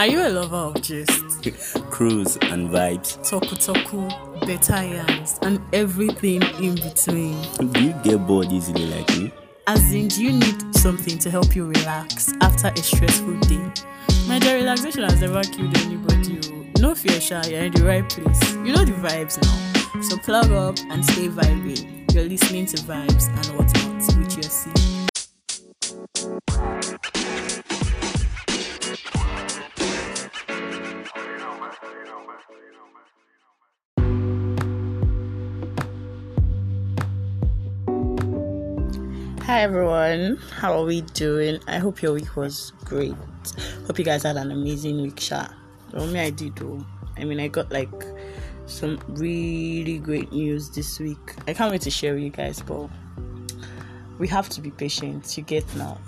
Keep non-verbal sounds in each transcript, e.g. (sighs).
Are you a lover of gist? Cruise and vibes. Toku toku, better yarns, and everything in between. Do you get bored easily like me? As in, do you need something to help you relax after a stressful day? My dear, relaxation has never killed anybody. oh. No fear, Sha, you're in the right place. You know the vibes now. So plug up and stay vibing. You're listening to Vibes and whatnot with Yosi. Hi everyone, how are we doing? I hope your week was great. Hope you guys had an amazing week, Sha. Well, me, I did though. I mean, I got like some really great news this week. I can't wait to share with you guys, but we have to be patient. You get now.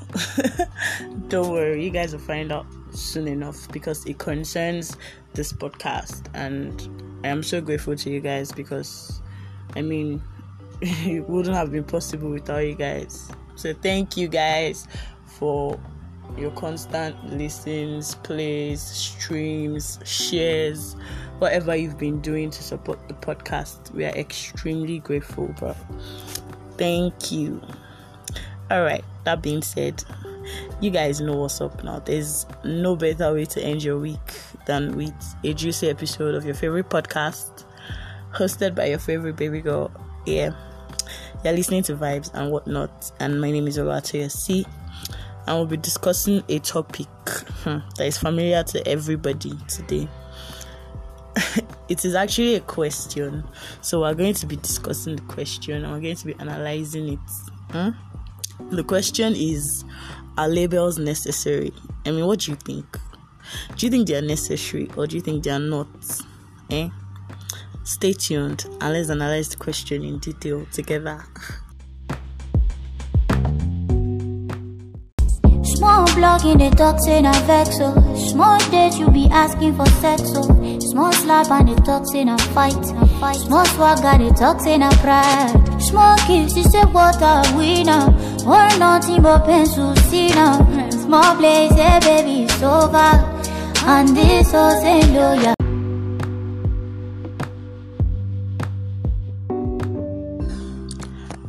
(laughs) Don't worry, you guys will find out soon enough because it concerns this podcast, and I am so grateful to you guys because I mean, (laughs) it wouldn't have been possible without you guys. So thank you guys for your constant listens, plays, streams, shares, whatever you've been doing to support the podcast. We are extremely grateful, bro. Thank you. All right, that being said, you guys know what's up now. There's no better way to end your week than with a juicy episode of your favorite podcast, hosted by your favorite baby girl. Yeah, you're listening to Vibes and whatnot, and my name is Olatoyosi. And we'll be discussing a topic hmm, that is familiar to everybody today. (laughs) it is actually a question, so we're going to be discussing the question and we're going to be analyzing it. Hmm? The question is Are labels necessary? I mean, what do you think? Do you think they are necessary or do you think they are not? Eh? Stay tuned and let's analyze the question in detail together. Small block in the talk say na vex oh. Small date you be asking for sex oh. Small slap and the talk say na fight na fight. Small swagger the talk say na pride. Small kiss you say what are we nothing but. Small place hey baby it's over. And this all say loyal.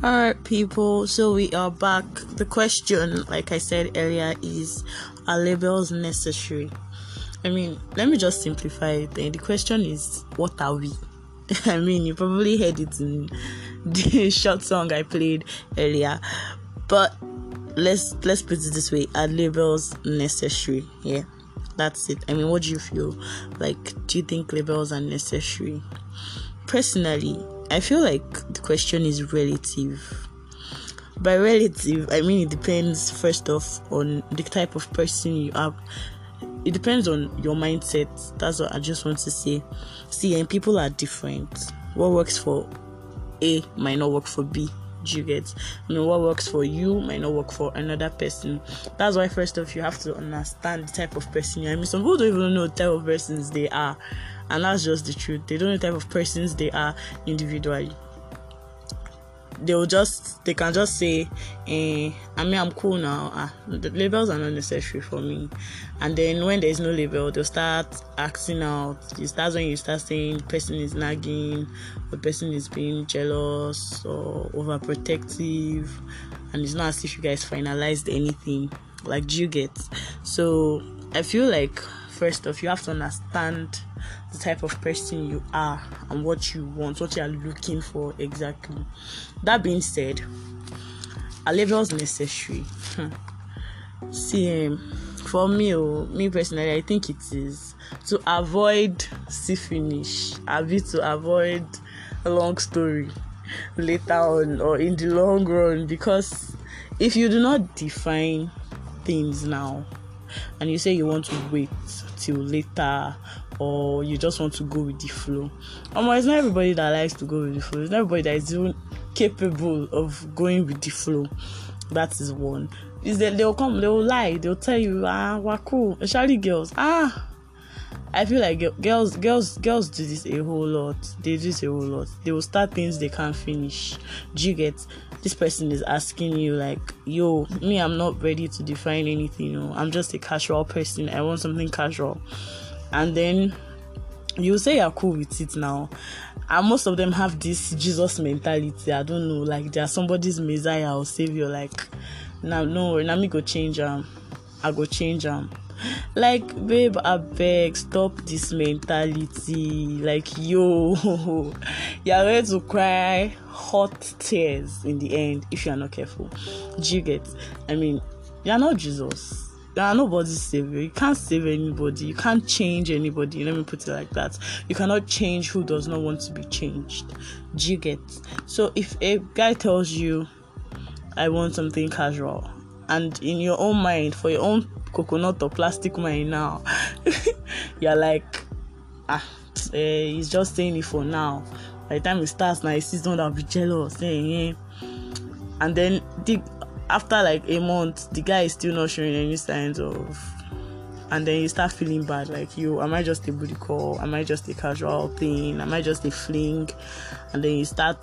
Alright, people, so we are back. The question, like I said earlier, is Are labels necessary? I mean, let me just simplify it. The question is What are we? (laughs) I mean, you probably heard it in (laughs) the short song I played earlier, but let's let's put it this way: Are labels necessary? Yeah, that's it. I mean, what do you feel? Like, do you think labels are necessary? Personally, I feel like the question is relative. By relative, I mean it depends first off on the type of person you are. It depends on your mindset. That's what I just want to say. See, and people are different. What works for A might not work for B. You get? I mean, what works for you might not work for another person. That's why first off you have to understand the type of person you are. I mean, some people don't even know the type of persons they are, and that's just the truth. They don't know the type of persons they are individually they will just they can just say eh, i mean i'm cool now. Ah, the labels are not necessary for me. And then when there's no label they'll start acting out. It's- that's when you start saying the person is nagging the person is being jealous or overprotective. And it's not as if you guys finalized anything. Like do you get? So i feel like first off you have to understand the type of person you are and what you want what you are looking for exactly that being said are labels necessary Hmm. see um, for me oh, me personally i think it is to avoid see finish abi to avoid a long story later on or in the long run because if you do not define things now and you say you want to wait till later or you just want to go with the flow. Um, it's not everybody that likes to go with the flow. It's not everybody that is even capable of going with the flow. That is one. Is that they'll come they'll lie they'll tell you ah we're cool. Especially girls. Ah I feel like girls, girls, girls do this a whole lot. They do this a whole lot. They will start things they can't finish. Do you get? This person is asking you like, "Yo, me, I'm not ready to define anything. You know, I'm just a casual person. I want something casual." And then you say you're cool with it now, and most of them have this Jesus mentality. I don't know, like they are somebody's messiah or savior. Like, now, no, now me go change them. I go change them like babe abeg stop this mentality. Like yo (laughs) you're ready to cry hot tears in the end if you're not careful. Do you get? I mean you're not jesus. You are nobody's savior. You can't save anybody. You can't change anybody. Let me put it like that. You cannot change who does not want to be changed. Do you get? So if a guy tells you i want something casual and in your own mind for your own coconut or plastic mind now (laughs) you're like ah eh, he's just saying it for now. By the time it starts now sees one that'll be jealous saying eh, and then the after like a month the guy is still not showing any signs of and then you start feeling bad like you am i just a booty call? Am i just a casual thing? Am i just a fling? And then you start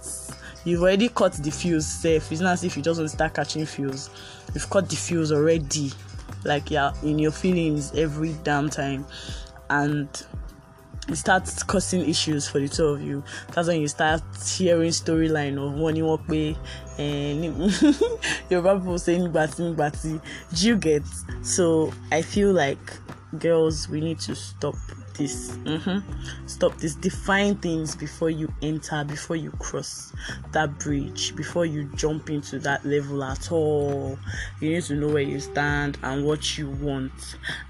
you've already cut the fuse safe it's not as if you just want to start catching fuse you've cut the fuse already like yeah in your feelings every damn time and it starts causing issues for the two of you. That's when you start hearing storyline of money work pay and your people saying batty batty. Do you get? So I feel like girls we need to stop this mm-hmm. stop this define things before you enter before you cross that bridge before you jump into that level at all. You need to know where you stand and what you want.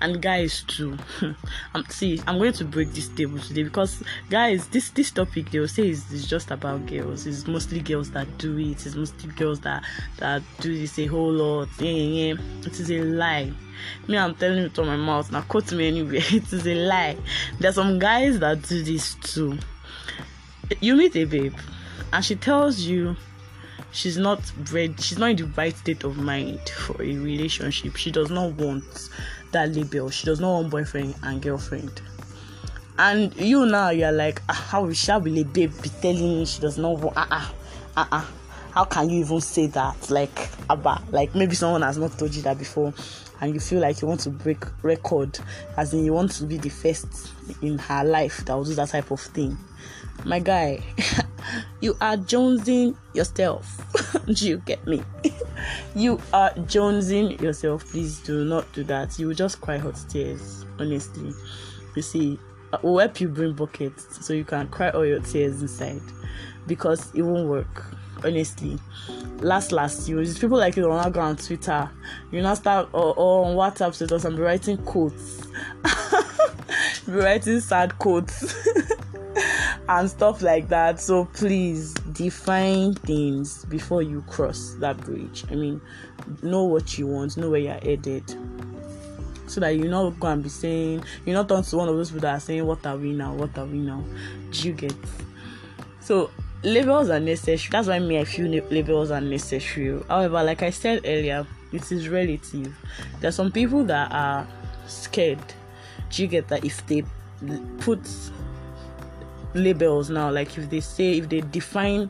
And guys too (laughs) um, see i'm going to break this table today because guys this this topic they'll say is, is just about girls. It's mostly girls that do it. It's mostly girls that that do this a whole lot. Yeah, yeah. it is a lie me i'm telling it on my mouth. Now quote me anywhere. (laughs) It is a lie. There's some guys that do this too. You meet a babe and she tells you she's not ready she's not in the right state of mind for a relationship. She does not want that label. She does not want boyfriend and girlfriend. And you now you're like ah, how shall will a babe be telling me she does not want ah ah? How can you even say that? Like abba like maybe someone has not told you that before and you feel like you want to break record as in you want to be the first in her life that will do that type of thing. My guy (laughs) you are jonesing yourself. (laughs) Do you get me? (laughs) You are jonesing yourself. Please do not do that. You will just cry hot tears honestly. You see we'll help you bring buckets so you can cry all your tears inside because it won't work honestly. Last last you it's people like you on go on twitter you now start or, or on whatsapp status and be writing quotes. (laughs) Be writing sad quotes (laughs) and stuff like that. So please define things before you cross that bridge. I mean know what you want know where you're headed. So that you're not to be saying you're not turn to one of those people that are saying what are we now? What are we now? Do you get? So labels are necessary. That's why me i feel labels are necessary. However like i said earlier it is relative. There's some people that are scared. Do you get that? If they put labels now like if they say if they define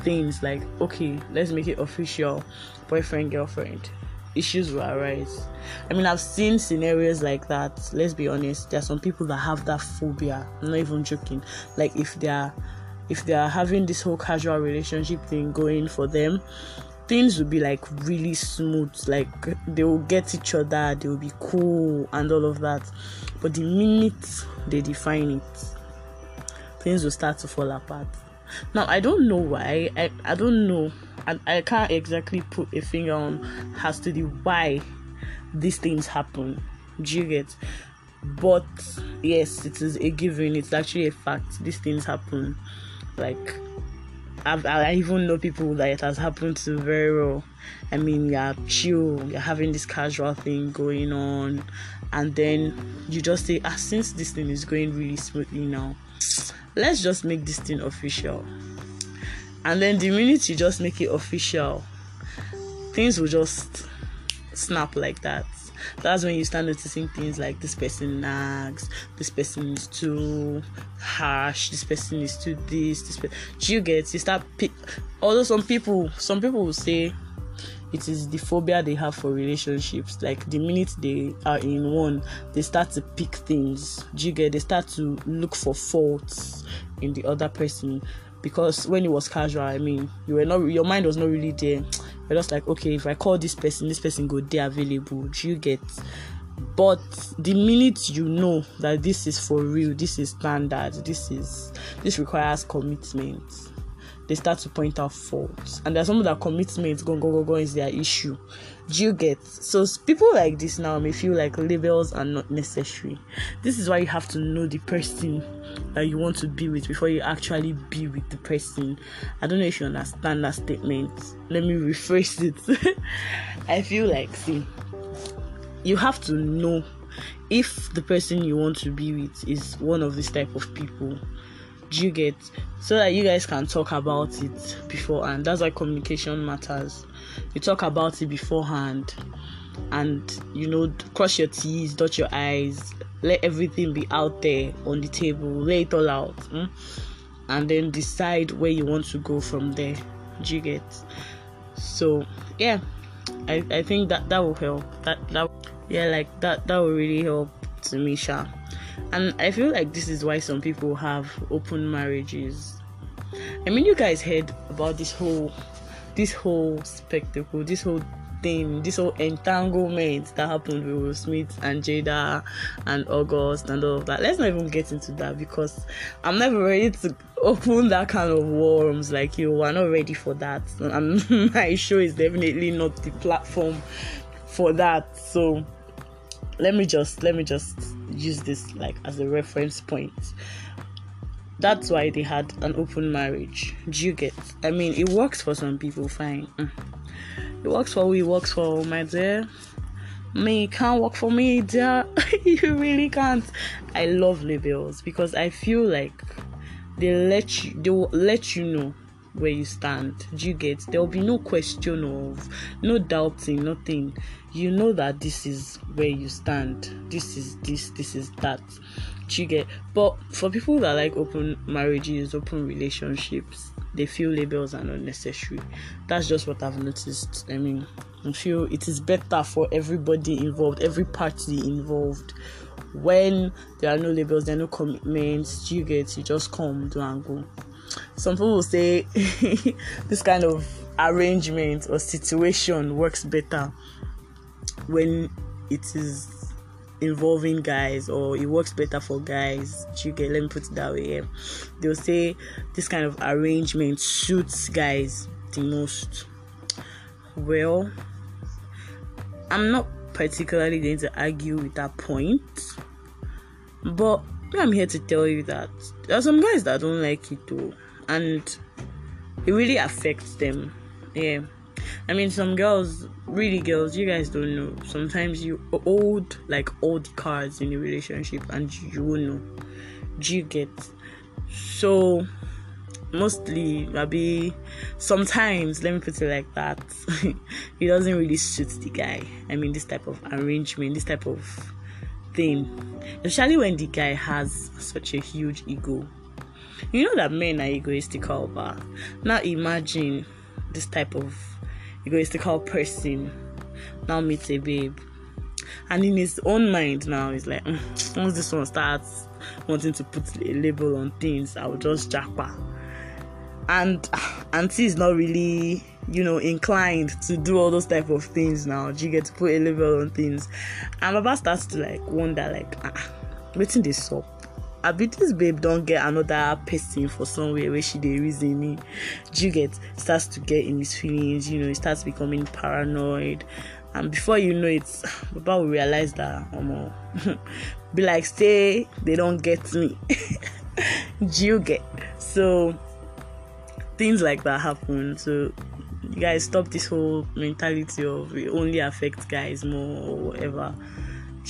things like okay let's make it official boyfriend girlfriend issues will arise. I mean i've seen scenarios like that. Let's be honest. There are some people that have that phobia. I'm not even joking. Like if they are if they are having this whole casual relationship thing going for them things will be like really smooth. Like they will get each other they will be cool and all of that. But the minute they define it things will start to fall apart. Now i don't know why. I, I don't know. And I, I can't exactly put a finger on as to the why these things happen. Do you get? But yes it is a given. It's actually a fact. These things happen like I've, I even know people that it has happened to very well. I mean, you're chill, you're having this casual thing going on, and then you just say, ah, since this thing is going really smoothly now, let's just make this thing official. And then the minute you just make it official, things will just snap like that. That's when you start noticing things like this person nags, this person is too harsh, this person is too this, this. Pe- Do you get? You start. Pick, although some people, some people will say it is the phobia they have for relationships. Like the minute they are in one, they start to pick things. Do you get? They start to look for faults in the other person because when it was casual, I mean, you were not, your mind was not really there. You're just like, okay, if I call this person, this person go they available. Do you get? But the minute you know that this is for real, this is standard, this is this requires commitment they start to point out faults. And there's some that commitment go go go go is their issue. Do you get? So people like this now may feel like labels are not necessary. This is why you have to know the person that you want to be with before you actually be with the person. I don't know if you understand that statement. Let me rephrase it. (laughs) I feel like see, you have to know if the person you want to be with is one of this type of people you get? So that you guys can talk about it beforehand. That's why communication matters. You talk about it beforehand and you know cross your t's dot your i's let everything be out there on the table lay it all out mm? and then decide where you want to go from there. You get? So yeah i i think that that will help. That that yeah like that that will really help to me sha and I feel like this is why some people have open marriages. I mean, you guys heard about this whole, this whole spectacle, this whole thing, this whole entanglement that happened with Will Smith and Jada and August and all of that. Let's not even get into that because I'm never ready to open that kind of worms like you are not ready for that. And (laughs) my show is definitely not the platform for that. So let me just let me just use this like as a reference point. That's why they had an open marriage. Do you get? I mean it works for some people fine. Mm. it works for we works for my dear. Me can't work for me dear. (laughs) You really can't. I love labels because i feel like they let you they will let you know where you stand. Do you get? There will be no question of, no doubting, nothing. You know that this is where you stand. This is this, this is that. Do you get? But for people that like open marriages, open relationships, they feel labels are not necessary. That's just what I've noticed. I mean, I feel it is better for everybody involved, every party involved. When there are no labels, there are no commitments, you get you just come, do and go some people will say (laughs) this kind of arrangement or situation works better when it is involving guys or it works better for guys you get let me put it that way yeah. they'll say this kind of arrangement suits guys the most well i'm not particularly going to argue with that point but I'm here to tell you that there are some guys that don't like it too, and it really affects them. Yeah. I mean, some girls, really girls, you guys don't know. Sometimes you hold like all the cards in a relationship and you won't know. Do you get? So, mostly, maybe sometimes, let me put it like that, (laughs) it doesn't really suit the guy. I mean, this type of arrangement, this type of thing, especially when the guy has such a huge ego. You know that men are egoistical, but now imagine this type of egoistical person now meets a babe, and in his own mind now he's like, mm, once this one starts wanting to put a label on things, I will just jackpot. And (sighs) auntie is not really you know inclined to do all those type of things now do you get to put a label on things and baba starts to like wonder like ah this up I bet this babe don't get another person for somewhere where she dey reason me. Do starts to get in his feelings, you know, he starts becoming paranoid. And before you know it, (sighs) Baba will realize that um, (laughs) be like stay, they don't get me. (laughs) Do so things like that happen. So guys stop this whole mentality of it only affects guys more or whatever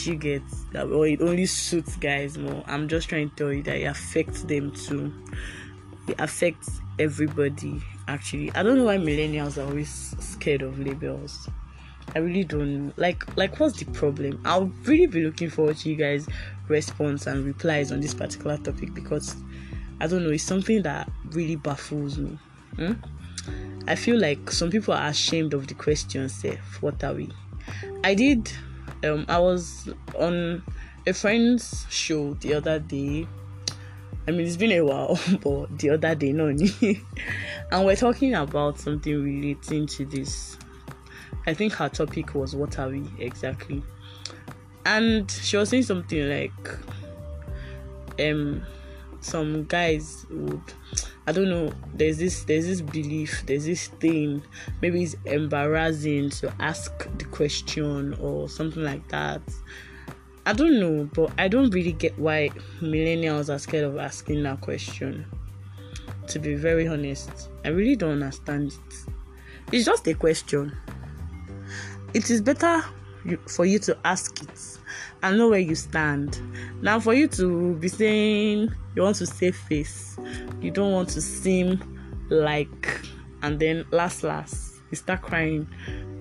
you get or it only suits guys more i'm just trying to tell you that it affects them too it affects everybody actually i don't know why millennials are always scared of labels I really don't. Like, like, what's the problem? I'll really be looking forward to you guys' response and replies on this particular topic because I don't know. It's something that really baffles me. Hmm? I feel like some people are ashamed of the question. Say, what are we? I did. Um, I was on a friend's show the other day. I mean, it's been a while, (laughs) but the other day, no, (laughs) and we're talking about something relating to this. I think her topic was what are we exactly, and she was saying something like, um, some guys would I don't know. There's this there's this belief, there's this thing. Maybe it's embarrassing to ask the question or something like that. I don't know, but I don't really get why millennials are scared of asking that question. To be very honest, I really don't understand it. It's just a question. It is better for you to ask it and know where you stand. Now, for you to be saying you want to save face, you don't want to seem like, and then last, last, you start crying.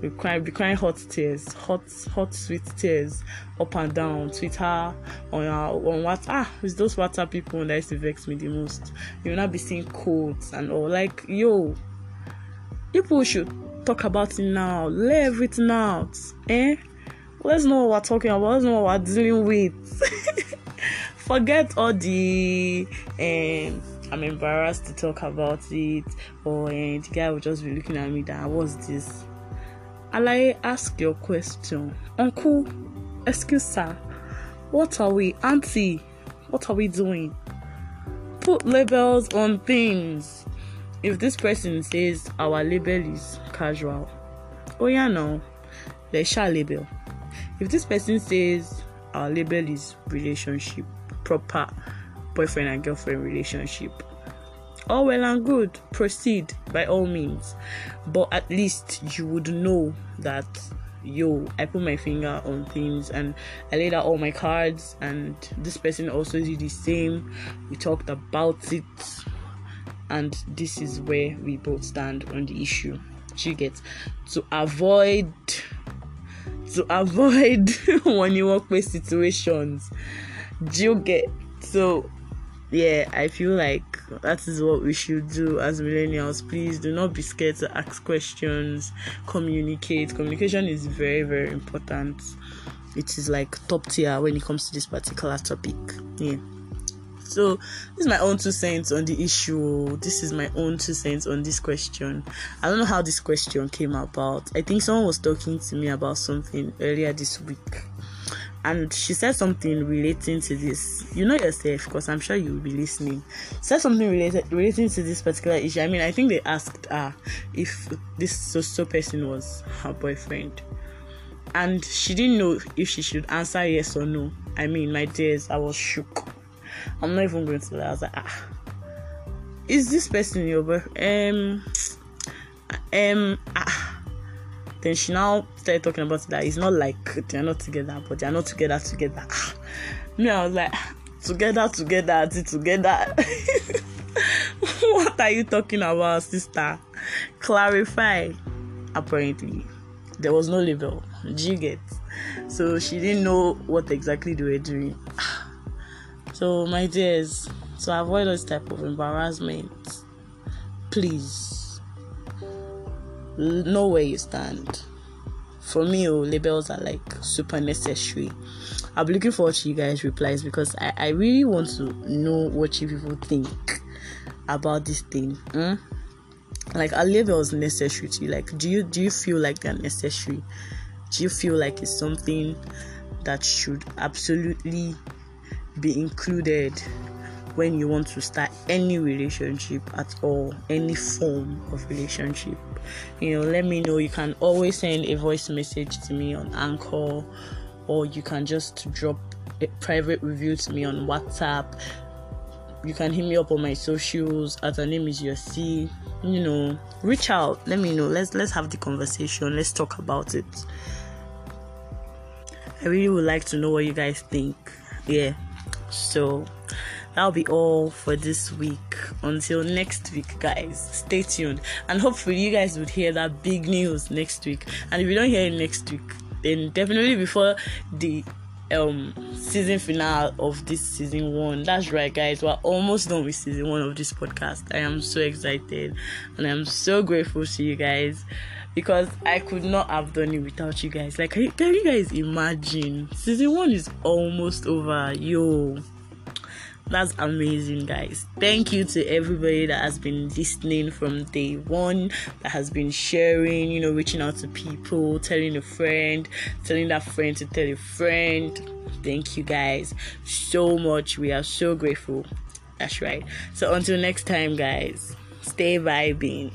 You cry, be crying hot tears, hot, hot, sweet tears, up and down. Twitter, on your, on what? Ah, it's those WhatsApp people that used to vex me the most. You'll not be seeing quotes and all. Like, yo, people should talk about it now. Lay everything out, eh? Let's know what we're talking about. Let's know what we're dealing with. (laughs) Forget all the um, I'm embarrassed to talk about it, or uh, the guy will just be looking at me that what's this? Like ask your question, Uncle. Excuse sir, what are we, Auntie? What are we doing? Put labels on things. If this person says our label is casual, oh yeah, no, they shall label if this person says our label is relationship proper boyfriend and girlfriend relationship all well and good proceed by all means. But at least you would know that yo i put my finger on things and i laid out all my cards and this person also did the same. We talked about it and this is where we both stand on the issue. You get? To avoid to avoid (laughs) you workplace situations. Do you get so? Yeah, I feel like that is what we should do as millennials. Please do not be scared to ask questions, communicate. Communication is very, very important. It is like top tier when it comes to this particular topic. Yeah. So, this is my own two cents on the issue. This is my own two cents on this question. I don't know how this question came about. I think someone was talking to me about something earlier this week. And she said something relating to this. You know yourself, because I'm sure you will be listening. Said something related relating to this particular issue. I mean, I think they asked her if this so so person was her boyfriend and she didn't know if she should answer yes or no. I mean, my dears, I was shook. I'm not even going to that. I was like, ah, is this person your boyfriend? Um, um, ah. Then she now started talking about that. It's not like they're not together, but they're not together together. Ah. Me, I was like, together, together, together. (laughs) what are you talking about, sister? Clarify. Apparently, there was no label. Do you get? So she didn't know what exactly they were doing. So, my dears, to avoid this type of embarrassment, please know where you stand. For me, oh, labels are like super necessary. I'll be looking forward to you guys' replies because I, I really want to know what you people think about this thing. Hmm? Like are labels necessary to you? Like do you do you feel like they're necessary? Do you feel like it's something that should absolutely be included when you want to start any relationship at all, any form of relationship. You know, let me know. You can always send a voice message to me on Anchor, or you can just drop a private review to me on WhatsApp. You can hit me up on my socials. As her name is Yosi. You know, reach out. Let me know. Let's let's have the conversation. Let's talk about it. I really would like to know what you guys think. Yeah. So that'll be all for this week. Until next week, guys, stay tuned. And hopefully, you guys would hear that big news next week. And if you don't hear it next week, then definitely before the um season finale of this season one. That's right, guys. We're almost done with season one of this podcast. I am so excited and I'm so grateful to you guys because I could not have done it without you guys. Like, can you, guys imagine? Season one is almost over. Yo, that's amazing, guys. Thank you to everybody that has been listening from day one, that has been sharing, you know, reaching out to people, telling a friend, telling that friend to tell a friend. Thank you guys so much. We are so grateful. That's right. So, until next time, guys, stay vibing.